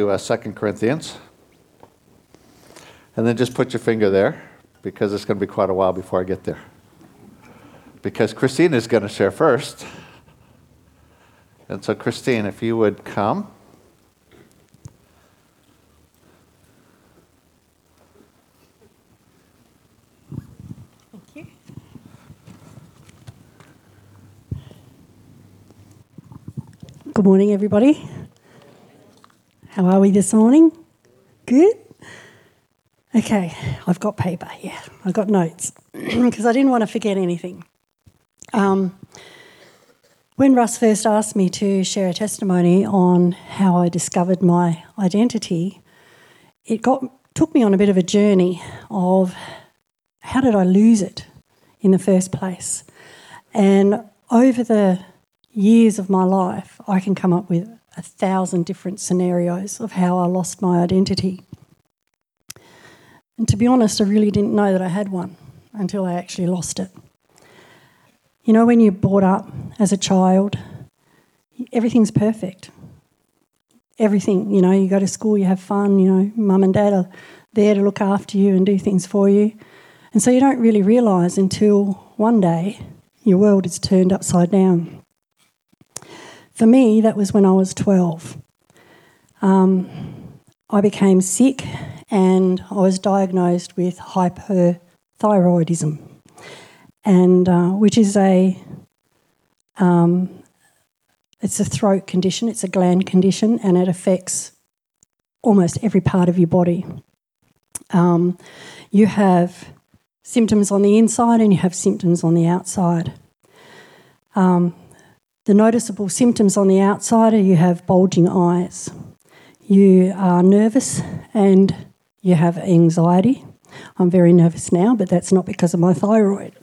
to uh, 2 Corinthians. And then just put your finger there because it's going to be quite a while before I get there. Because Christine is going to share first. And so, Christine, if you would come. Thank you. Good morning, everybody. How are we this morning? Good? Okay, I've got paper, yeah, I've got notes because I didn't want to forget anything. Um, when Russ first asked me to share a testimony on how I discovered my identity, it got took me on a bit of a journey of how did I lose it in the first place? And over the years of my life, I can come up with a thousand different scenarios of how I lost my identity. And to be honest, I really didn't know that I had one until I actually lost it. You know, when you're brought up as a child, everything's perfect. Everything, you know, you go to school, you have fun, you know, mum and dad are there to look after you and do things for you. And so you don't really realise until one day your world is turned upside down. For me, that was when I was 12. Um, I became sick and I was diagnosed with hyperthyroidism, and uh, which is a um, it's a throat condition, it's a gland condition, and it affects almost every part of your body. Um, you have symptoms on the inside and you have symptoms on the outside. Um, the noticeable symptoms on the outside are you have bulging eyes, you are nervous, and you have anxiety. I'm very nervous now, but that's not because of my thyroid.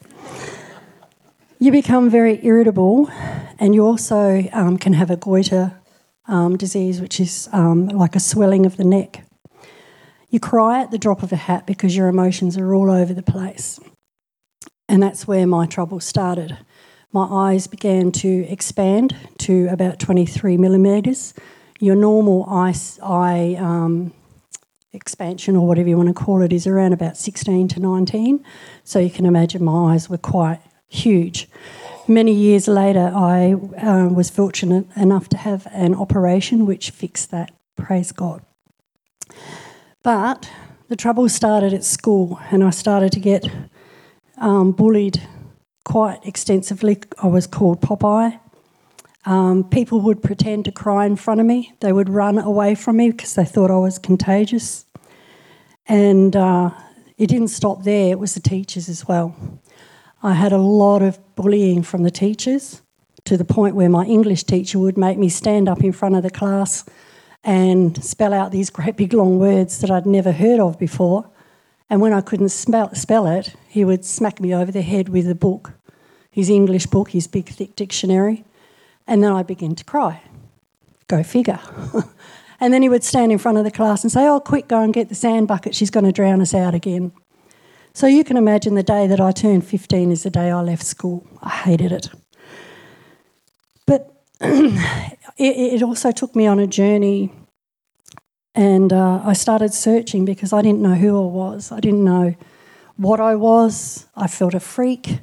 You become very irritable, and you also um, can have a goiter um, disease, which is um, like a swelling of the neck. You cry at the drop of a hat because your emotions are all over the place. And that's where my trouble started. My eyes began to expand to about 23 millimetres. Your normal eye, eye um, expansion, or whatever you want to call it, is around about 16 to 19. So you can imagine my eyes were quite huge. Many years later, I uh, was fortunate enough to have an operation which fixed that. Praise God. But the trouble started at school, and I started to get um, bullied quite extensively. I was called Popeye. Um, people would pretend to cry in front of me. They would run away from me because they thought I was contagious. And uh, it didn't stop there, it was the teachers as well. I had a lot of bullying from the teachers to the point where my English teacher would make me stand up in front of the class and spell out these great big long words that I'd never heard of before. And when I couldn't spell, spell it, he would smack me over the head with a book, his English book, his big thick dictionary, and then I'd begin to cry. Go figure. and then he would stand in front of the class and say, Oh, quick, go and get the sand bucket, she's going to drown us out again. So you can imagine the day that I turned 15 is the day I left school. I hated it. But it, it, also took me on a journey, and uh, I started searching because I didn't know who I was. I didn't know what I was. I felt a freak,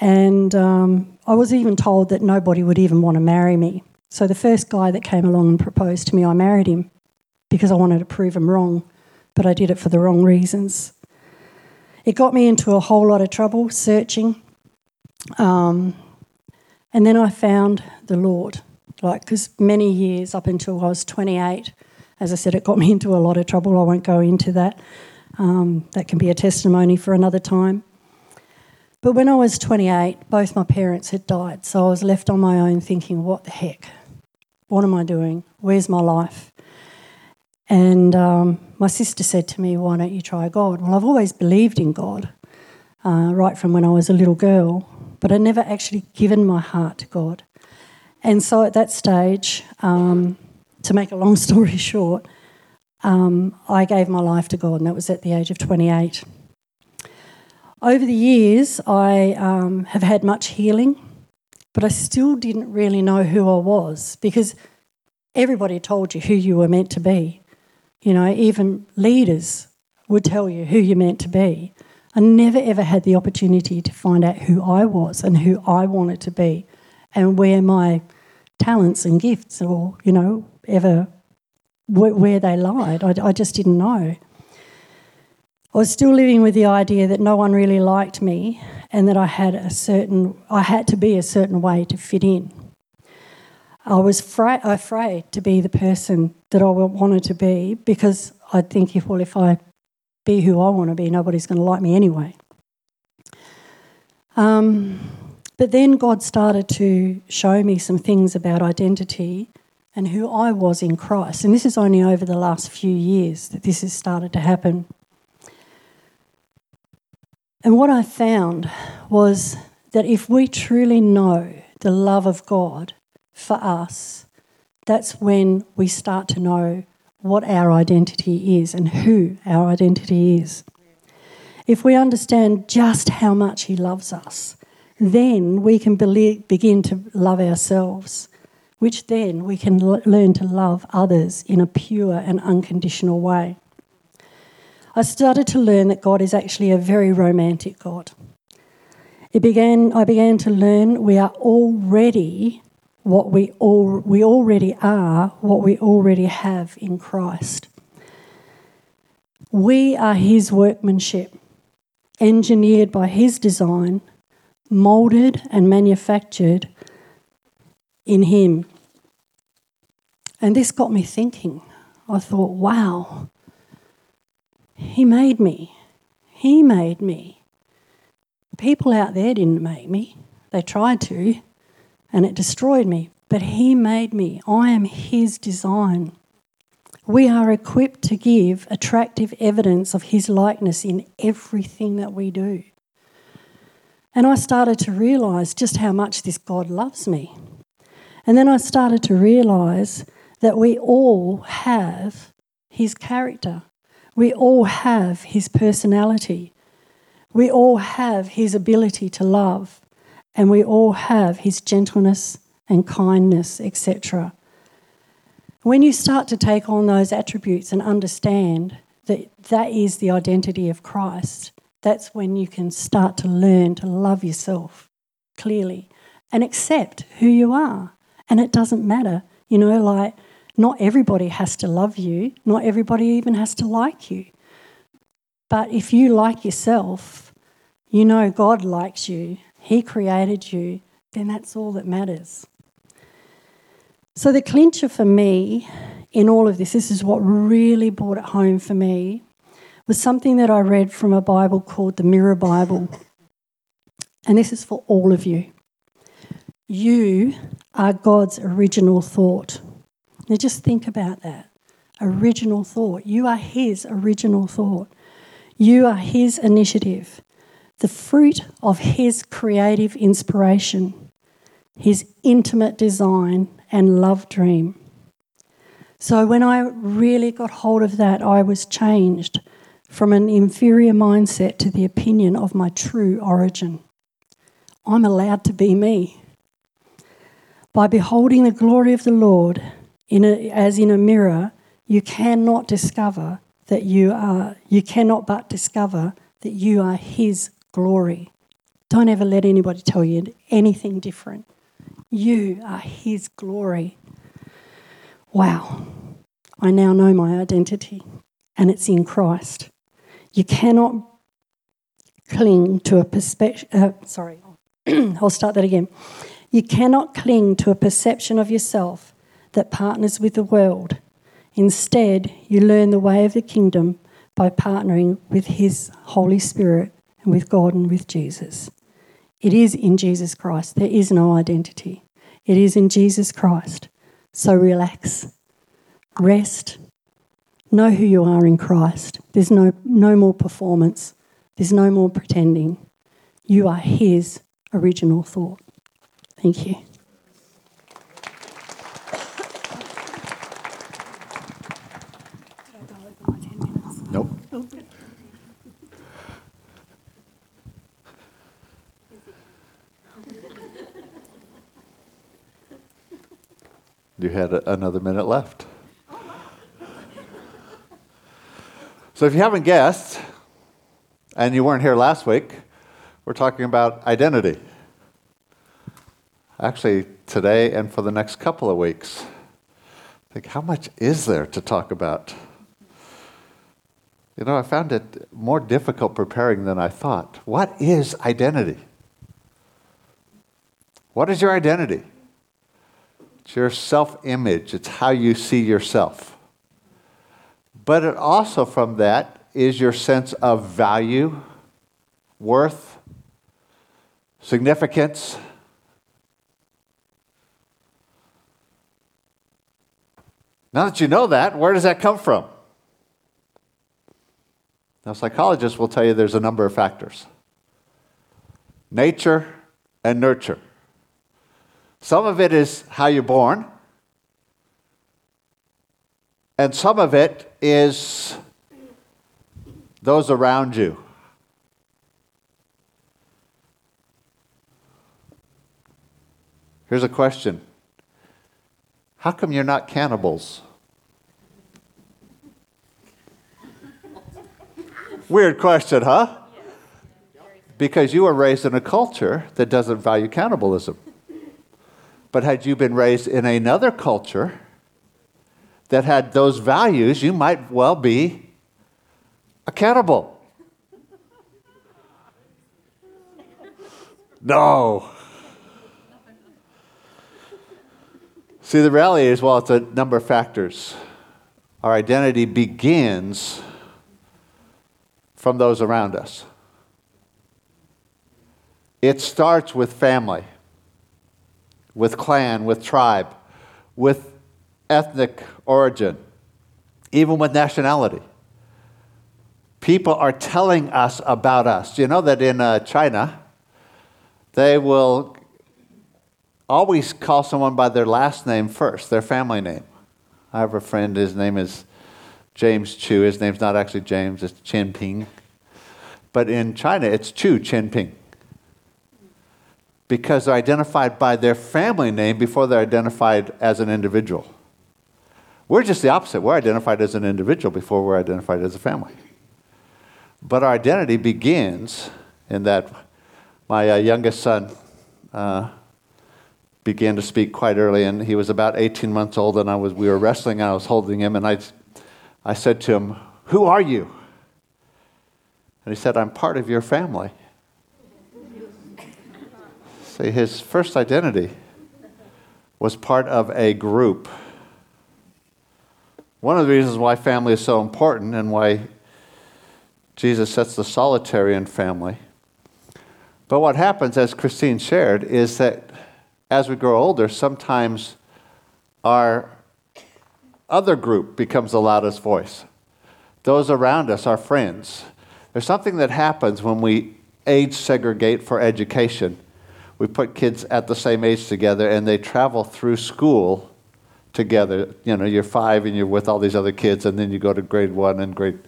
and um, I was even told that nobody would even want to marry me. So the first guy that came along and proposed to me, I married him because I wanted to prove him wrong, but I did it for the wrong reasons. It got me into a whole lot of trouble searching. Um, and then I found the Lord, like, because many years up until I was 28, as I said, it got me into a lot of trouble. I won't go into that. Um, that can be a testimony for another time. But when I was 28, both my parents had died, so I was left on my own thinking, what the heck? What am I doing? Where's my life? And um, my sister said to me, Why don't you try God? Well, I've always believed in God, uh, right from when I was a little girl, but I'd never actually given my heart to God. And so at that stage, um, to make a long story short, um, I gave my life to God, and that was at the age of 28. Over the years, I um, have had much healing, but I still didn't really know who I was because everybody told you who you were meant to be. You know, even leaders would tell you who you're meant to be. I never ever had the opportunity to find out who I was and who I wanted to be and where my talents and gifts or, you know, ever where they lied. I, I just didn't know. I was still living with the idea that no one really liked me and that I had a certain I had to be a certain way to fit in. I was fra- afraid to be the person that I wanted to be because I'd think if well if I be who I want to be, nobody's going to like me anyway. Um, but then God started to show me some things about identity and who I was in Christ. And this is only over the last few years that this has started to happen. And what I found was that if we truly know the love of God for us, that's when we start to know what our identity is and who our identity is. If we understand just how much He loves us, then we can begin to love ourselves, which then we can learn to love others in a pure and unconditional way. I started to learn that God is actually a very romantic God. It began, I began to learn we are already what we, all, we already are, what we already have in Christ. We are His workmanship, engineered by His design, moulded and manufactured in Him. And this got me thinking. I thought, wow, He made me. He made me. People out there didn't make me, they tried to and it destroyed me. But He made me. I am His design. We are equipped to give attractive evidence of His likeness in everything that we do. And I started to realize just how much this God loves me. And then I started to realize that we all have His character, we all have His personality, we all have His ability to love and we all have his gentleness and kindness, etc. When you start to take on those attributes and understand that that is the identity of Christ, that's when you can start to learn to love yourself clearly and accept who you are. And it doesn't matter, you know, like not everybody has to love you, not everybody even has to like you. But if you like yourself, you know God likes you he created you, then that's all that matters. So, the clincher for me in all of this, this is what really brought it home for me, was something that I read from a Bible called the Mirror Bible. And this is for all of you. You are God's original thought. Now, just think about that. Original thought. You are His original thought. You are His initiative the fruit of his creative inspiration, his intimate design and love dream. So when I really got hold of that, I was changed from an inferior mindset to the opinion of my true origin. I'm allowed to be me. By beholding the glory of the Lord in a, as in a mirror, you cannot discover that you are, you cannot but discover that you are His glory. Don't ever let anybody tell you anything different. You are His glory. Wow. I now know my identity, and it's in Christ. You cannot cling to a perspective. Uh, sorry, I'll start that again. You cannot cling to a perception of yourself that partners with the world. Instead, you learn the way of the kingdom by partnering with His Holy Spirit and with God and with Jesus. It is in Jesus Christ. There is no identity. It is in Jesus Christ. So relax, rest, know who you are in Christ. There's no, no more performance, there's no more pretending. You are His original thought. Thank you. Had a, another minute left. So, if you haven't guessed, and you weren't here last week, we're talking about identity. Actually, today and for the next couple of weeks. Think, how much is there to talk about? You know, I found it more difficult preparing than I thought. What is identity? What is your identity? It's your self image, it's how you see yourself. But it also, from that, is your sense of value, worth, significance. Now that you know that, where does that come from? Now, psychologists will tell you there's a number of factors nature and nurture. Some of it is how you're born, and some of it is those around you. Here's a question How come you're not cannibals? Weird question, huh? Because you were raised in a culture that doesn't value cannibalism. But had you been raised in another culture that had those values, you might well be a cannibal. No. See, the reality is, well, it's a number of factors. Our identity begins from those around us. It starts with family, with clan, with tribe, with ethnic origin, even with nationality. People are telling us about us. You know that in uh, China, they will always call someone by their last name first, their family name. I have a friend, his name is James Chu. His name's not actually James, it's Chen Ping. But in China, it's Chu Chen Ping. Because they're identified by their family name before they're identified as an individual. We're just the opposite. We're identified as an individual before we're identified as a family. But our identity begins in that my uh, youngest son uh, began to speak quite early, and he was about 18 months old, and I was, we were wrestling, and I was holding him, and I I said to him, Who are you? And he said, I'm part of your family. See, his first identity was part of a group. One of the reasons why family is so important and why Jesus sets the solitary in family. But what happens, as Christine shared, is that as we grow older, sometimes our other group becomes the loudest voice. Those around us, our friends. There's something that happens when we age segregate for education. We put kids at the same age together and they travel through school together. You know, you're five and you're with all these other kids, and then you go to grade one and grade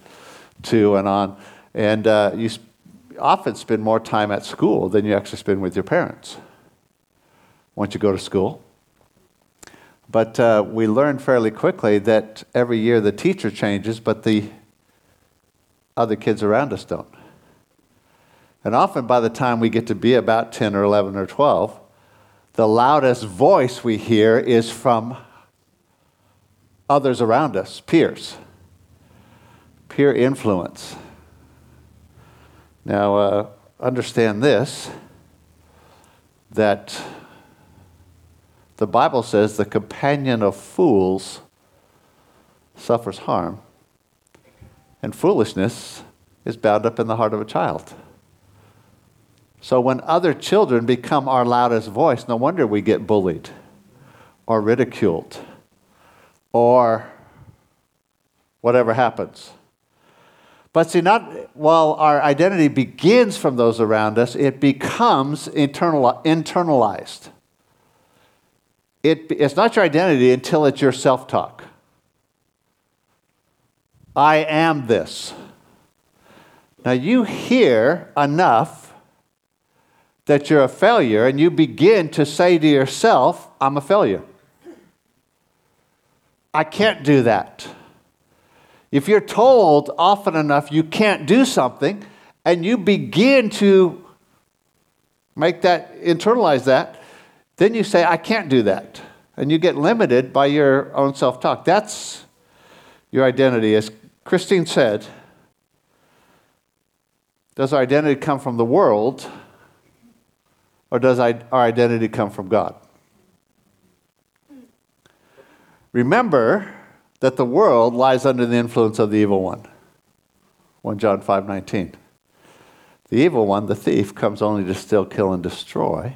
two and on. And uh, you often spend more time at school than you actually spend with your parents once you go to school. But uh, we learn fairly quickly that every year the teacher changes, but the other kids around us don't. And often by the time we get to be about 10 or 11 or 12, the loudest voice we hear is from others around us, peers, peer influence. Now, uh, understand this that the Bible says the companion of fools suffers harm, and foolishness is bound up in the heart of a child. So when other children become our loudest voice, no wonder we get bullied or ridiculed or whatever happens. But see, not while our identity begins from those around us, it becomes internal, internalized. It, it's not your identity until it's your self talk. I am this. Now you hear enough that you're a failure, and you begin to say to yourself, I'm a failure. I can't do that. If you're told often enough you can't do something, and you begin to make that, internalize that, then you say, I can't do that. And you get limited by your own self talk. That's your identity. As Christine said, does our identity come from the world or does our identity come from God? Remember that the world lies under the influence of the evil one. 1 John 5:19. The evil one, the thief, comes only to steal, kill, and destroy.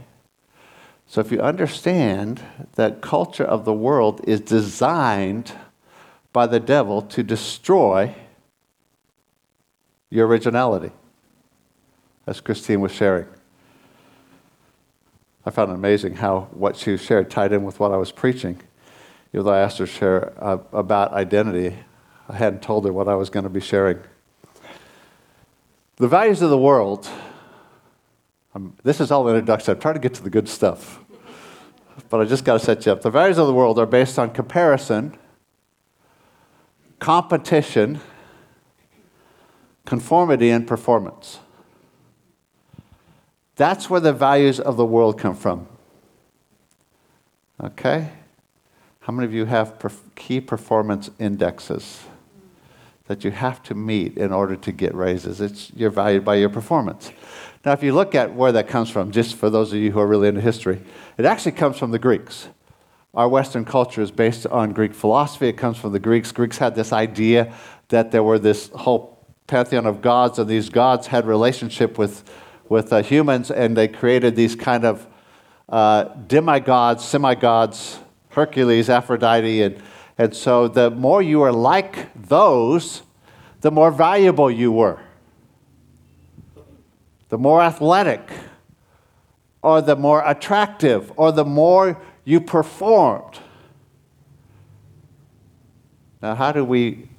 So if you understand that culture of the world is designed by the devil to destroy your originality, as Christine was sharing. I found it amazing how what she shared tied in with what I was preaching. Even though I asked her to share uh, about identity, I hadn't told her what I was going to be sharing. The values of the world, um, this is all introduction. I'm trying to get to the good stuff. But I just got to set you up. The values of the world are based on comparison, competition, conformity, and performance. That's where the values of the world come from. Okay? How many of you have perf- key performance indexes? that you have to meet in order to get raises. It's, you're valued by your performance. Now, if you look at where that comes from, just for those of you who are really into history, it actually comes from the Greeks. Our Western culture is based on Greek philosophy. It comes from the Greeks. Greeks had this idea that there were this whole pantheon of gods, and these gods had relationship with, with uh, humans, and they created these kind of uh, demigods, semi-gods, Hercules, Aphrodite, and and so the more you were like those, the more valuable you were. The more athletic, or the more attractive, or the more you performed. Now, how do we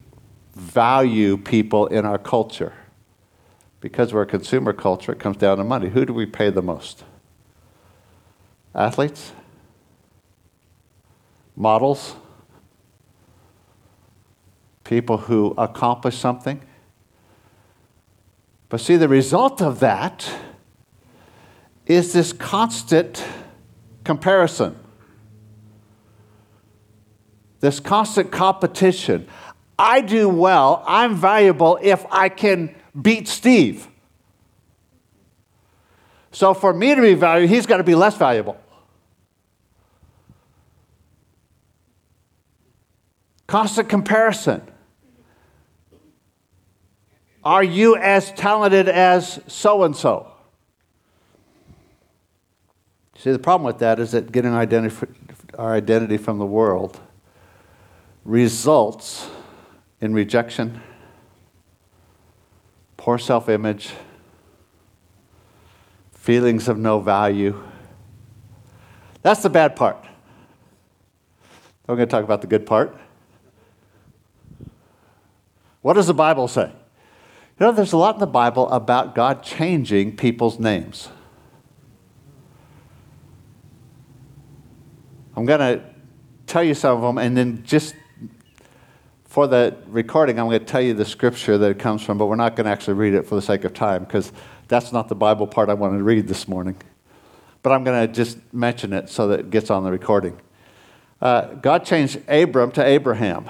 value people in our culture? Because we're a consumer culture, it comes down to money. Who do we pay the most? Athletes? Models? people who accomplish something. But see, the result of that is this constant comparison, this constant competition. I do well, I'm valuable if I can beat Steve. So for me to be valuable, he's got to be less valuable. Constant comparison. Are you as talented as so and so? See, the problem with that is that getting our identity, our identity from the world results in rejection, poor self image, feelings of no value. That's the bad part. I'm going to talk about the good part. What does the Bible say? You know, there's a lot in the Bible about God changing people's names. I'm going to tell you some of them, and then just for the recording, I'm going to tell you the scripture that it comes from, but we're not going to actually read it for the sake of time because that's not the Bible part I wanted to read this morning. But I'm going to just mention it so that it gets on the recording. Uh, God changed Abram to Abraham,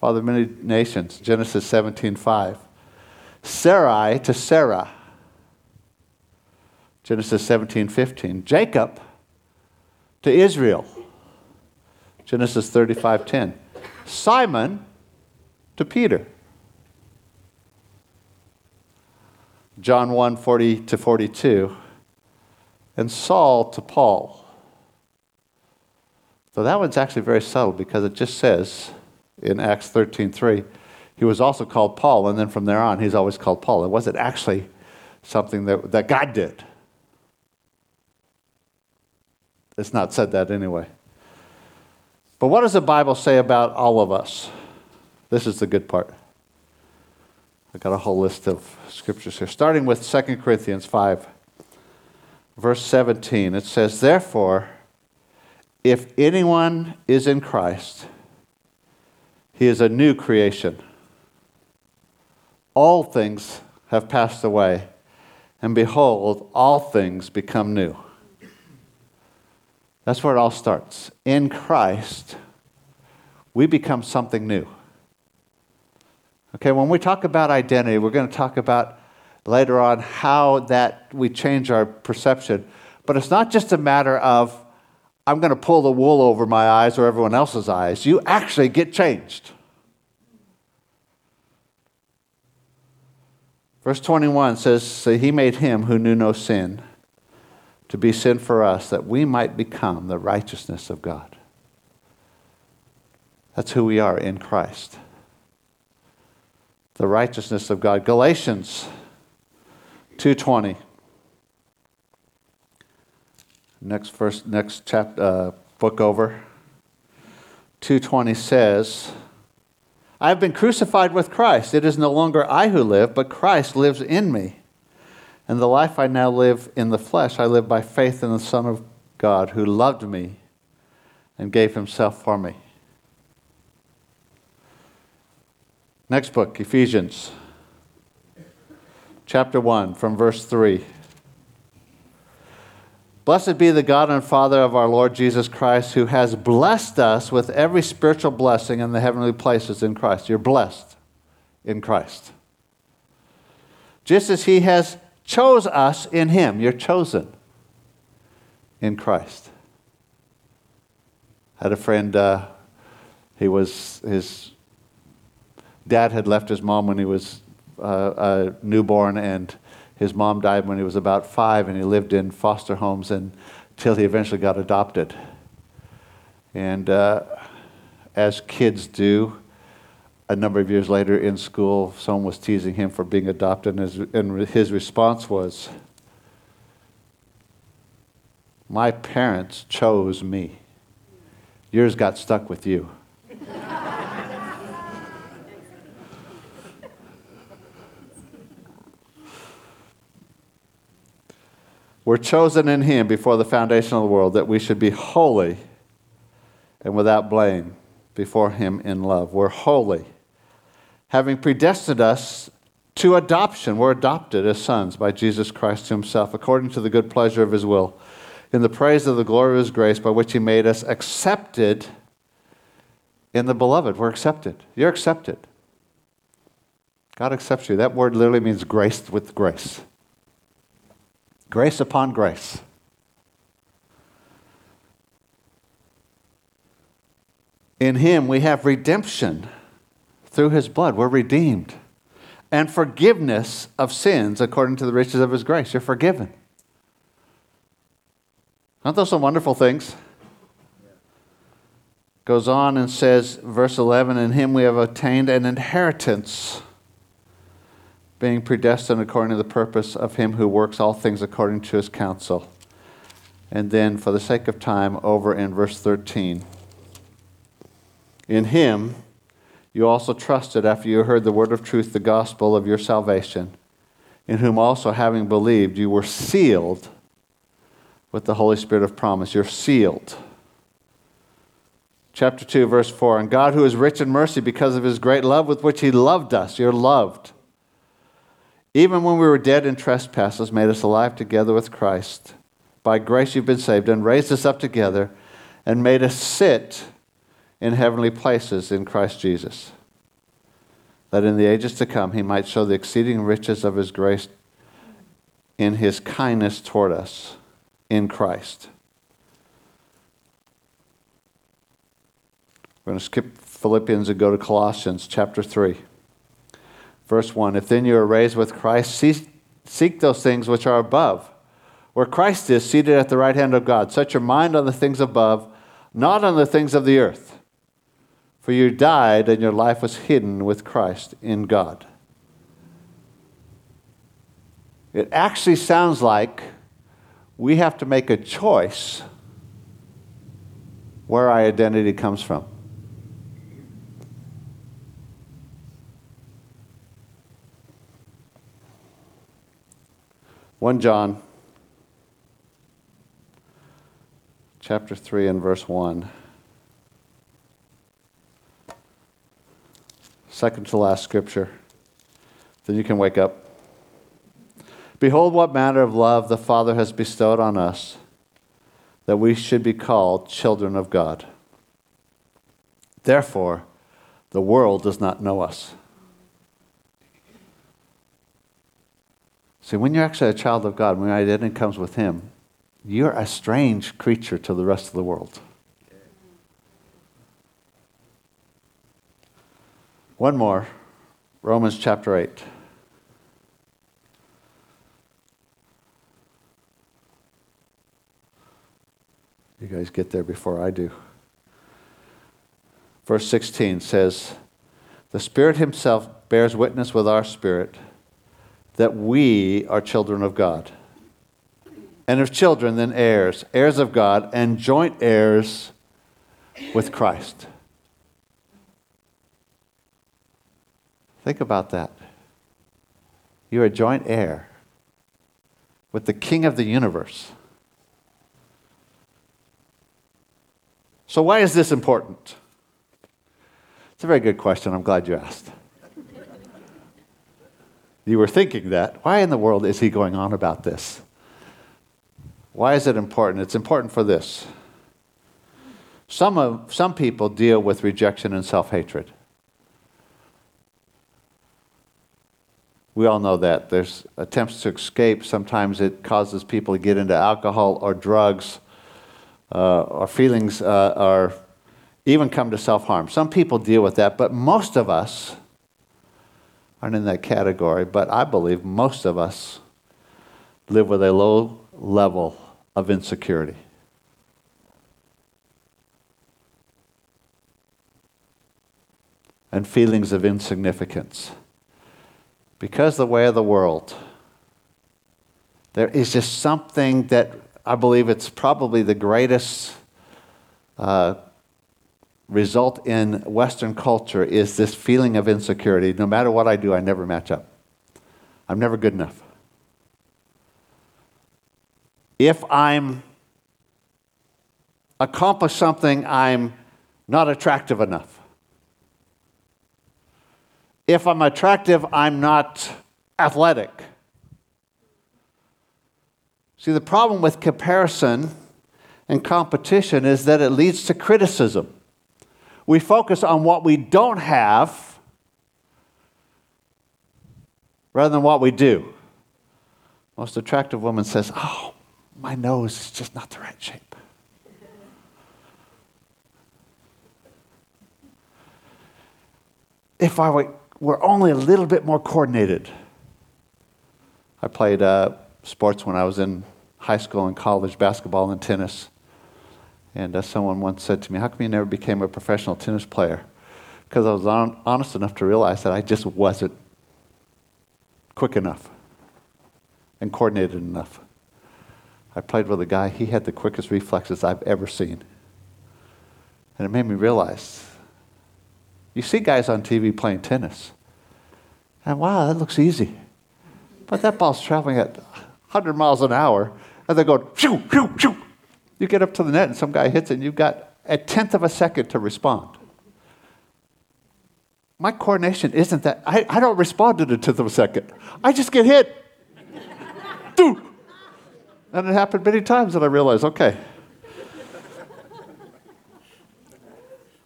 father of many nations, Genesis 17:5. Sarai to Sarah. Genesis 17:15. Jacob to Israel. Genesis 35:10. Simon to Peter. John 1, 40 to 42. And Saul to Paul. So that one's actually very subtle because it just says in Acts 13, 3, he was also called Paul, and then from there on, he's always called Paul. It wasn't actually something that, that God did. It's not said that anyway. But what does the Bible say about all of us? This is the good part. I've got a whole list of scriptures here, starting with 2 Corinthians 5, verse 17. It says, Therefore, if anyone is in Christ, He is a new creation. All things have passed away, and behold, all things become new. That's where it all starts. In Christ, we become something new. Okay, when we talk about identity, we're going to talk about later on how that we change our perception. But it's not just a matter of I'm going to pull the wool over my eyes or everyone else's eyes. You actually get changed. Verse 21 says, So he made him who knew no sin to be sin for us, that we might become the righteousness of God. That's who we are in Christ. The righteousness of God. Galatians 2:20. Next first next chapter uh, book over. 2:20 says, I have been crucified with Christ. It is no longer I who live, but Christ lives in me. And the life I now live in the flesh, I live by faith in the Son of God who loved me and gave himself for me. Next book, Ephesians, chapter 1, from verse 3. Blessed be the God and Father of our Lord Jesus Christ, who has blessed us with every spiritual blessing in the heavenly places in Christ. You're blessed in Christ. Just as he has chose us in him, you're chosen in Christ. I had a friend, uh, he was, his dad had left his mom when he was uh, a newborn, and his mom died when he was about five, and he lived in foster homes until he eventually got adopted. And uh, as kids do, a number of years later in school, someone was teasing him for being adopted, and his, and his response was, My parents chose me. Yours got stuck with you. We're chosen in Him before the foundation of the world that we should be holy and without blame before Him in love. We're holy. Having predestined us to adoption, we're adopted as sons by Jesus Christ Himself, according to the good pleasure of His will, in the praise of the glory of His grace, by which He made us accepted in the beloved. We're accepted. You're accepted. God accepts you. That word literally means graced with grace. Grace upon grace. In Him we have redemption through His blood. We're redeemed. And forgiveness of sins according to the riches of His grace. You're forgiven. Aren't those some wonderful things? Goes on and says, verse 11, In Him we have obtained an inheritance being predestined according to the purpose of him who works all things according to his counsel. And then, for the sake of time, over in verse 13. In him you also trusted after you heard the word of truth, the gospel of your salvation, in whom also, having believed, you were sealed with the Holy Spirit of promise. You're sealed. Chapter 2, verse 4 And God, who is rich in mercy because of his great love with which he loved us, you're loved even when we were dead in trespasses, made us alive together with Christ. By grace you've been saved, and raised us up together, and made us sit in heavenly places in Christ Jesus, that in the ages to come he might show the exceeding riches of his grace in his kindness toward us in Christ. We're going to skip Philippians and go to Colossians chapter 3. Verse 1 If then you are raised with Christ, seek those things which are above, where Christ is seated at the right hand of God. Set your mind on the things above, not on the things of the earth. For you died, and your life was hidden with Christ in God. It actually sounds like we have to make a choice where our identity comes from. 1 John chapter 3 and verse 1. second to last scripture. Then you can wake up. Behold, what manner of love the Father has bestowed on us, that we should be called children of God. Therefore, the world does not know us. See, when you're actually a child of God, when your identity comes with Him, you're a strange creature to the rest of the world. One more Romans chapter 8. You guys get there before I do. Verse 16 says, The Spirit Himself bears witness with our spirit that we are children of God. And if children, then heirs, heirs of God, and joint heirs with Christ. Think about that. You're a joint heir with the King of the universe. So, why is this important? It's a very good question. I'm glad you asked. You were thinking that. Why in the world is he going on about this? Why is it important? It's important for this. Some, of, some people deal with rejection and self hatred. We all know that. There's attempts to escape. Sometimes it causes people to get into alcohol or drugs uh, or feelings uh, even come to self harm. Some people deal with that, but most of us aren't in that category. But I believe most of us live with a low level of insecurity. And feelings of insignificance. Because the way of the world, there is just something that I believe it's probably the greatest uh, result in Western culture is this feeling of insecurity. No matter what I do, I never match up. I'm never good enough. If I'm accomplish something, I'm not attractive enough. If I'm attractive, I'm not athletic. See, the problem with comparison and competition is that it leads to criticism. We focus on what we don't have rather than what we do. Most attractive woman says, Oh, my nose is just not the right shape. If I were only a little bit more coordinated. I played uh, sports when I was in high school and college, basketball and tennis. And uh, someone once said to me, How come you never became a professional tennis player? Because I was on, honest enough to realize that I just wasn't quick enough and coordinated enough. I played with a guy, he had the quickest reflexes I've ever seen. And it made me realize you see guys on TV playing tennis, and wow, that looks easy. But that ball's traveling at 100 miles an hour, and they're going, shoo, shoo, shoo. You get up to the net and some guy hits it, and you've got a tenth of a second to respond. My coordination isn't that, I, I don't respond in a tenth of a second. I just get hit. Dude. And it happened many times, and I realized, okay.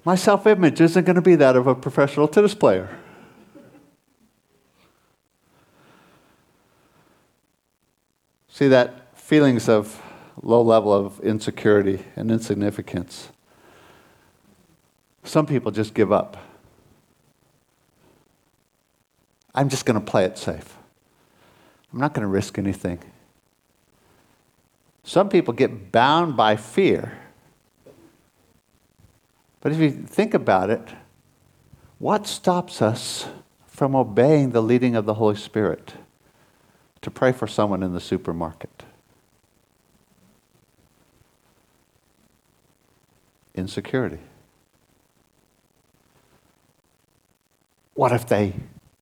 My self image isn't going to be that of a professional tennis player. See that feelings of low level of insecurity and insignificance. Some people just give up. I'm just going to play it safe. I'm not going to risk anything. Some people get bound by fear. But if you think about it, what stops us from obeying the leading of the Holy Spirit to pray for someone in the supermarket? Insecurity. What if they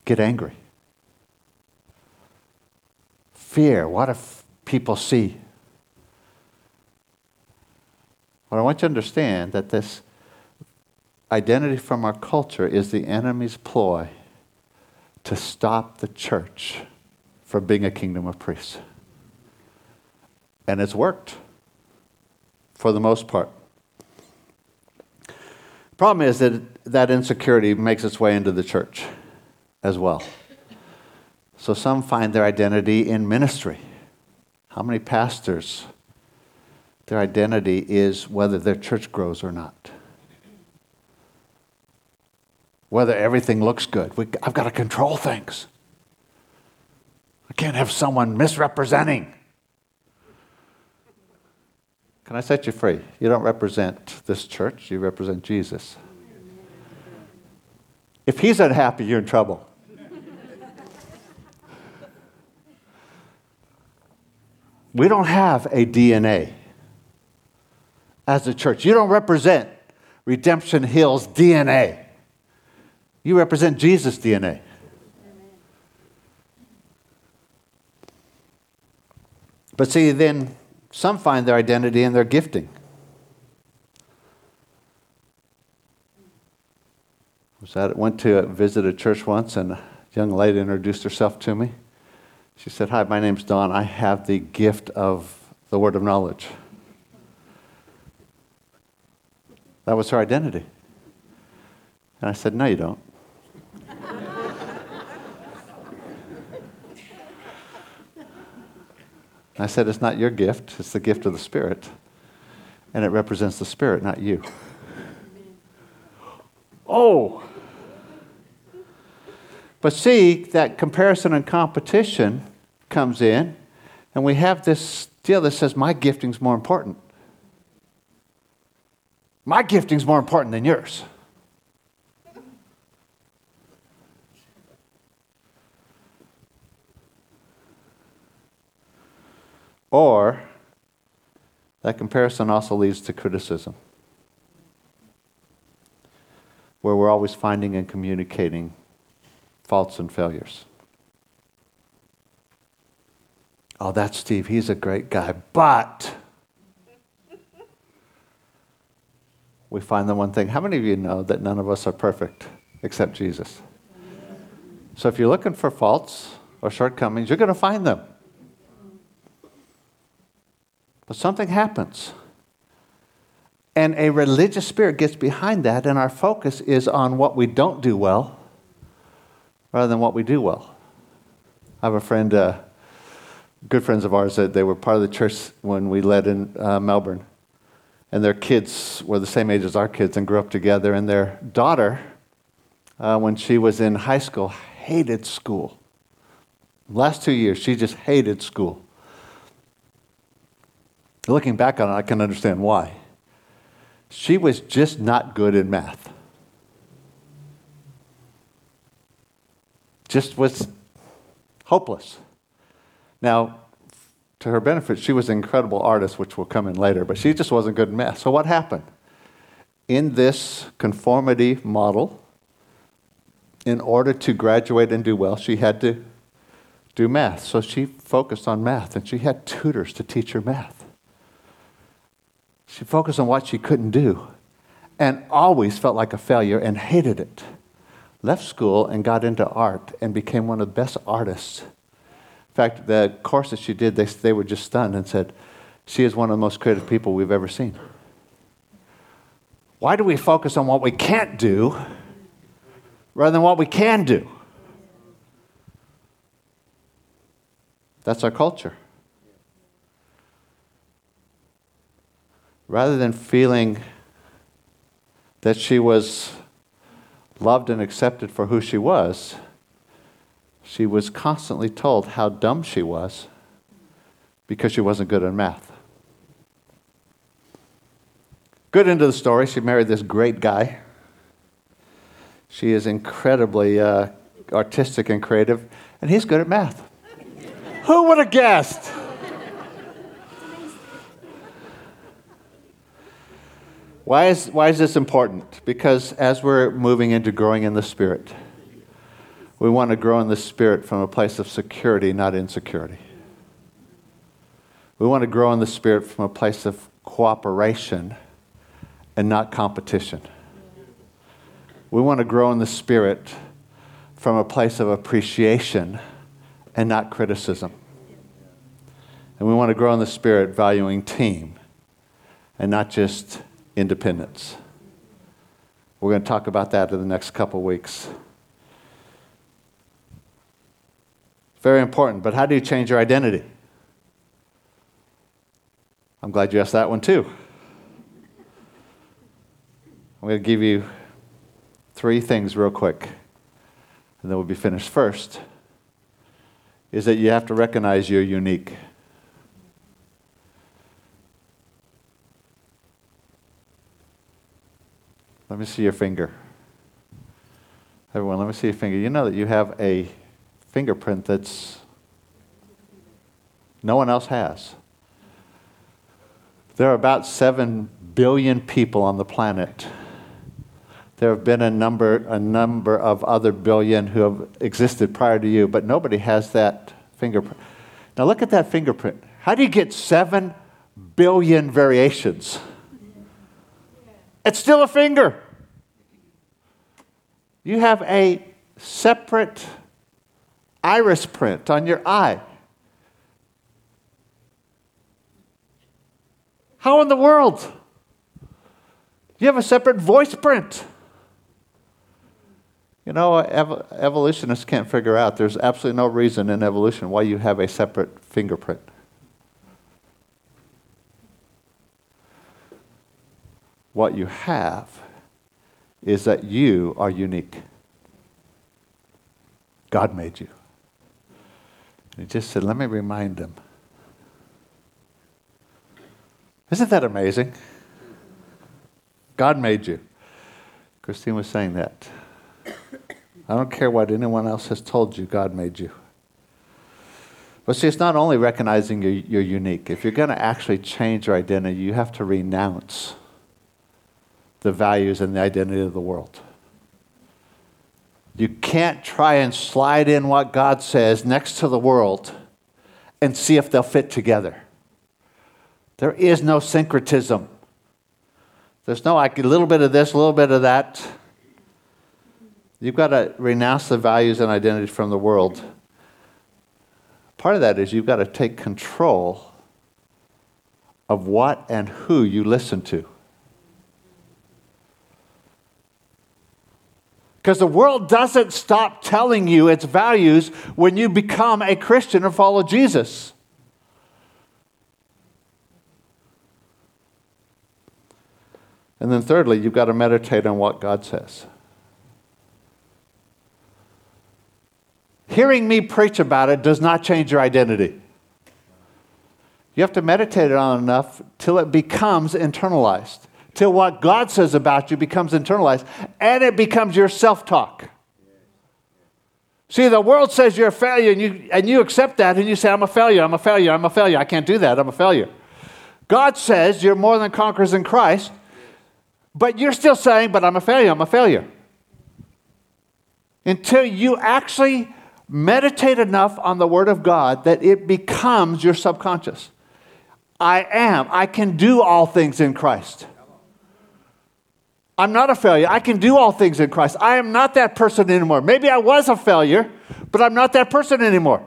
get angry? Fear. What if people see? Well, I want you to understand that this, identity from our culture is the enemy's ploy to stop the church from being a kingdom of priests. And it's worked for the most part. Problem is that that insecurity makes its way into the church as well. So some find their identity in ministry. How many pastors, their identity is whether their church grows or not? Whether everything looks good. We, I've got to control things. I can't have someone misrepresenting. Can I set you free? You don't represent this church, you represent Jesus. If he's unhappy, you're in trouble. we don't have a DNA as a church. You don't represent Redemption Hill's DNA. You represent Jesus' DNA. But see, then some find their identity in their gifting. Was that went to visit a church once, and a young lady introduced herself to me. She said, "Hi, my name's Dawn. I have the gift of the word of knowledge." That was her identity. And I said, "No, you don't." I said, It's not your gift, it's the gift of the Spirit. And it represents the Spirit, not you. Oh! But see, that comparison and competition comes in, and we have this deal that says, My gifting's more important. My gifting's more important than yours. Or that comparison also leads to criticism, where we're always finding and communicating faults and failures. Oh, that's Steve. He's a great guy. But we find the one thing. How many of you know that none of us are perfect except Jesus? So if you're looking for faults or shortcomings, you're going to find them. But something happens. And a religious spirit gets behind that, and our focus is on what we don't do well rather than what we do well. I have a friend, uh, good friends of ours, that they were part of the church when we led in uh, Melbourne. And their kids were the same age as our kids and grew up together. And their daughter, uh, when she was in high school, hated school. Last two years, she just hated school. Looking back on it, I can understand why. She was just not good in math. Just was hopeless. Now, to her benefit, she was an incredible artist, which will come in later, but she just wasn't good in math. So, what happened? In this conformity model, in order to graduate and do well, she had to do math. So, she focused on math, and she had tutors to teach her math. She focused on what she couldn't do and always felt like a failure and hated it. Left school and got into art and became one of the best artists. In fact, the courses she did, they, they were just stunned and said, She is one of the most creative people we've ever seen. Why do we focus on what we can't do rather than what we can do? That's our culture. Rather than feeling that she was loved and accepted for who she was, she was constantly told how dumb she was because she wasn't good at math. Good into the story, she married this great guy. She is incredibly uh, artistic and creative, and he's good at math. Who would have guessed? Why is, why is this important? Because as we're moving into growing in the Spirit, we want to grow in the Spirit from a place of security, not insecurity. We want to grow in the Spirit from a place of cooperation and not competition. We want to grow in the Spirit from a place of appreciation and not criticism. And we want to grow in the Spirit valuing team and not just independence. We're going to talk about that in the next couple weeks. Very important, but how do you change your identity? I'm glad you asked that one too. I'm going to give you three things real quick, and then we'll be finished. First is that you have to recognize you're unique. Let me see your finger. Everyone, let me see your finger. You know that you have a fingerprint that's no one else has. There are about 7 billion people on the planet. There have been a number, a number of other billion who have existed prior to you, but nobody has that fingerprint. Now look at that fingerprint. How do you get 7 billion variations? It's still a finger. You have a separate iris print on your eye. How in the world? You have a separate voice print. You know, ev- evolutionists can't figure out there's absolutely no reason in evolution why you have a separate fingerprint. What you have is that you are unique. God made you. And he just said, Let me remind them. Isn't that amazing? God made you. Christine was saying that. I don't care what anyone else has told you, God made you. But see, it's not only recognizing you're, you're unique. If you're going to actually change your identity, you have to renounce the values and the identity of the world. You can't try and slide in what God says next to the world and see if they'll fit together. There is no syncretism. There's no like a little bit of this, a little bit of that. You've got to renounce the values and identity from the world. Part of that is you've got to take control of what and who you listen to. Because the world doesn't stop telling you its values when you become a Christian or follow Jesus. And then, thirdly, you've got to meditate on what God says. Hearing me preach about it does not change your identity. You have to meditate on it enough till it becomes internalized till what God says about you becomes internalized and it becomes your self talk. See, the world says you're a failure and you, and you accept that and you say, I'm a failure, I'm a failure, I'm a failure, I can't do that, I'm a failure. God says you're more than conquerors in Christ, but you're still saying, but I'm a failure, I'm a failure. Until you actually meditate enough on the Word of God that it becomes your subconscious. I am, I can do all things in Christ. I'm not a failure. I can do all things in Christ. I am not that person anymore. Maybe I was a failure, but I'm not that person anymore.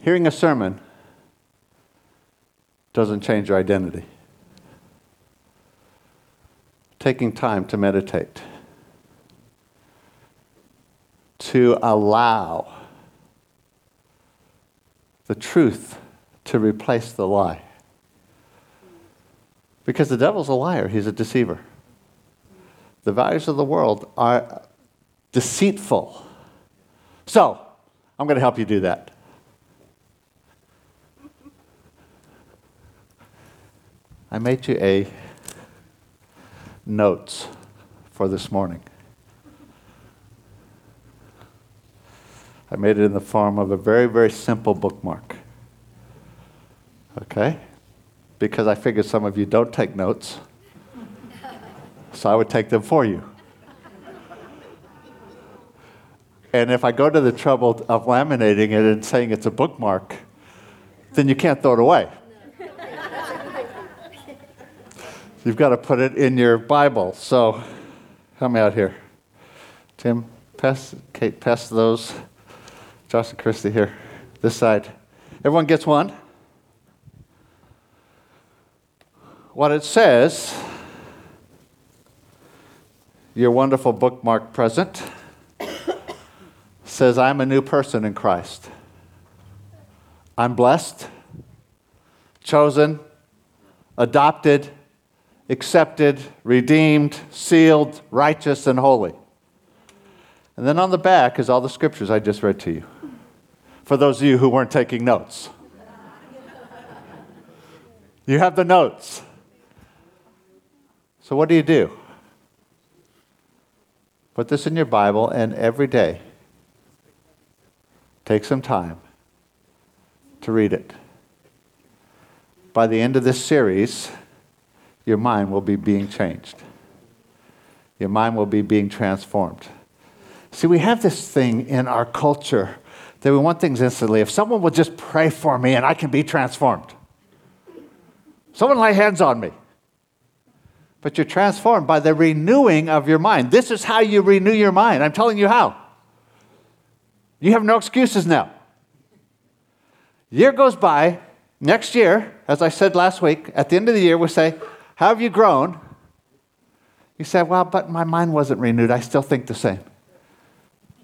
Hearing a sermon doesn't change your identity. Taking time to meditate, to allow the truth to replace the lie. Because the devil's a liar, he's a deceiver. The values of the world are deceitful. So, I'm going to help you do that. I made you a notes for this morning. I made it in the form of a very, very simple bookmark. Okay? Because I figured some of you don't take notes. So I would take them for you. And if I go to the trouble of laminating it and saying it's a bookmark, then you can't throw it away. You've got to put it in your Bible. So help me out here. Tim, pass, Kate, pass those. Josh and Christy here. This side. Everyone gets one. What it says, your wonderful bookmark present, says, I'm a new person in Christ. I'm blessed, chosen, adopted, accepted, redeemed, sealed, righteous, and holy. And then on the back is all the scriptures I just read to you. For those of you who weren't taking notes, you have the notes. So, what do you do? Put this in your Bible, and every day, take some time to read it. By the end of this series, your mind will be being changed. Your mind will be being transformed. See, we have this thing in our culture that we want things instantly. If someone will just pray for me and I can be transformed, someone lay hands on me. But you're transformed by the renewing of your mind. This is how you renew your mind. I'm telling you how. You have no excuses now. Year goes by, next year, as I said last week, at the end of the year, we say, How have you grown? You say, Well, but my mind wasn't renewed. I still think the same.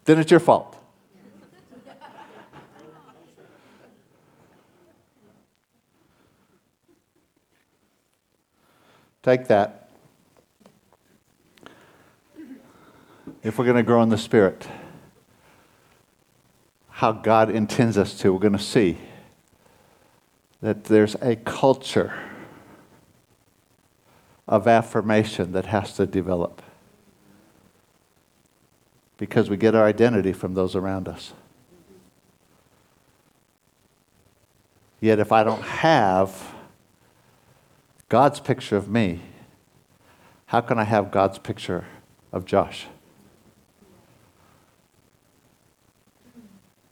Then it's your fault. Take that. If we're going to grow in the Spirit, how God intends us to, we're going to see that there's a culture of affirmation that has to develop because we get our identity from those around us. Yet, if I don't have God's picture of me, how can I have God's picture of Josh?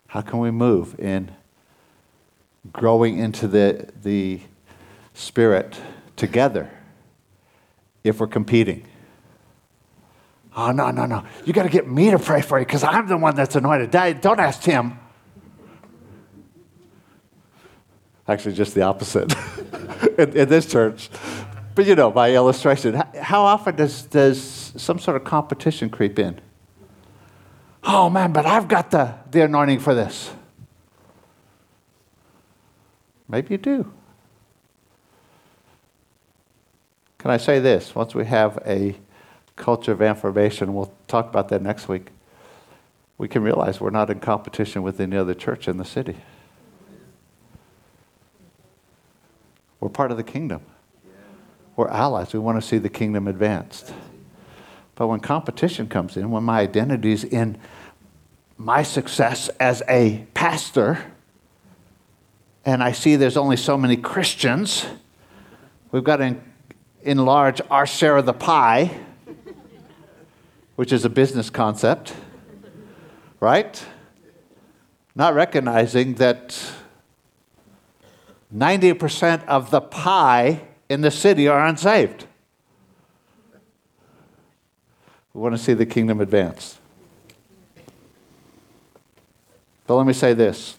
How can we move in growing into the, the Spirit together if we're competing? Oh, no, no, no. You got to get me to pray for you because I'm the one that's anointed. Don't ask Tim. Actually, just the opposite in, in, this church. But you know, by illustration, how often does, does some sort of competition creep in? Oh man, but I've got the, the anointing for this. Maybe you do. Can I say this? Once we have a culture of affirmation, we'll talk about that next week, we can realize we're not in competition with any other church in the city. We're part of the kingdom. We're allies. We want to see the kingdom advanced. But when competition comes in, when my identity is in my success as a pastor, and I see there's only so many Christians, we've got to enlarge our share of the pie, which is a business concept, right? Not recognizing that 90% of the pie in the city are unsaved. We want to see the kingdom advance. But let me say this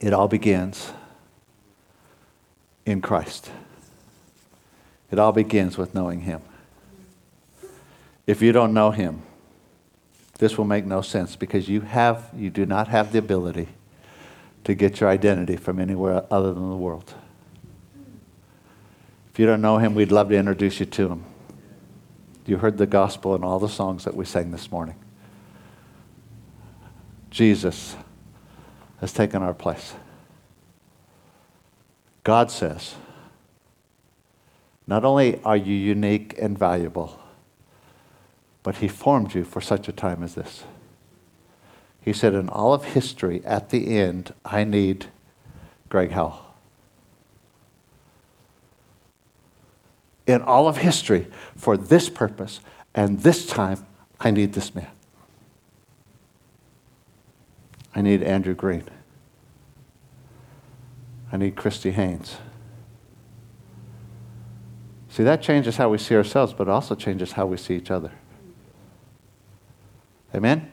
it all begins in Christ. It all begins with knowing Him. If you don't know Him, this will make no sense because you have you do not have the ability to get your identity from anywhere other than the world. If you don't know him, we'd love to introduce you to him. You heard the gospel in all the songs that we sang this morning. Jesus has taken our place. God says, not only are you unique and valuable, but He formed you for such a time as this. He said, in all of history, at the end, I need Greg Howell. In all of history, for this purpose and this time, I need this man. I need Andrew Green. I need Christy Haynes. See, that changes how we see ourselves, but it also changes how we see each other. Amen?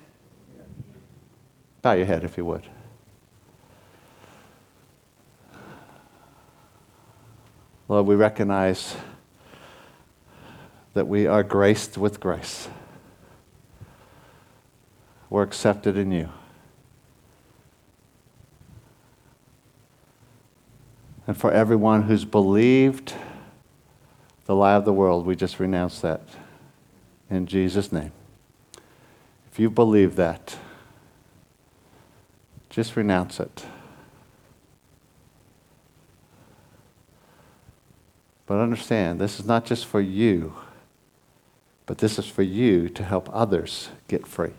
Bow your head if you would. Lord, we recognize that we are graced with grace. We're accepted in you. And for everyone who's believed the lie of the world, we just renounce that in Jesus' name. If you believe that, just renounce it. But understand, this is not just for you, but this is for you to help others get free.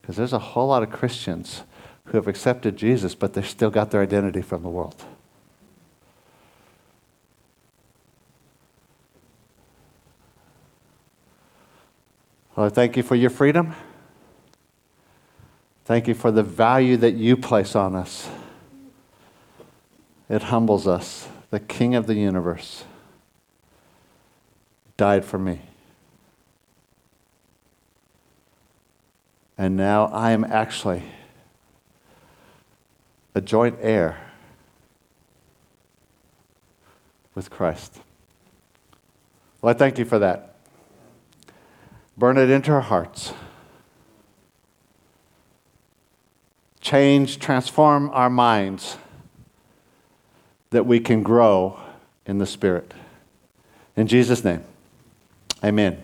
Because there's a whole lot of Christians who have accepted Jesus, but they've still got their identity from the world. Lord, thank you for your freedom. Thank you for the value that you place on us. It humbles us. The King of the universe died for me. And now I am actually a joint heir with Christ. Well, I thank you for that. Burn it into our hearts. Change, transform our minds that we can grow in the Spirit. In Jesus' name, amen.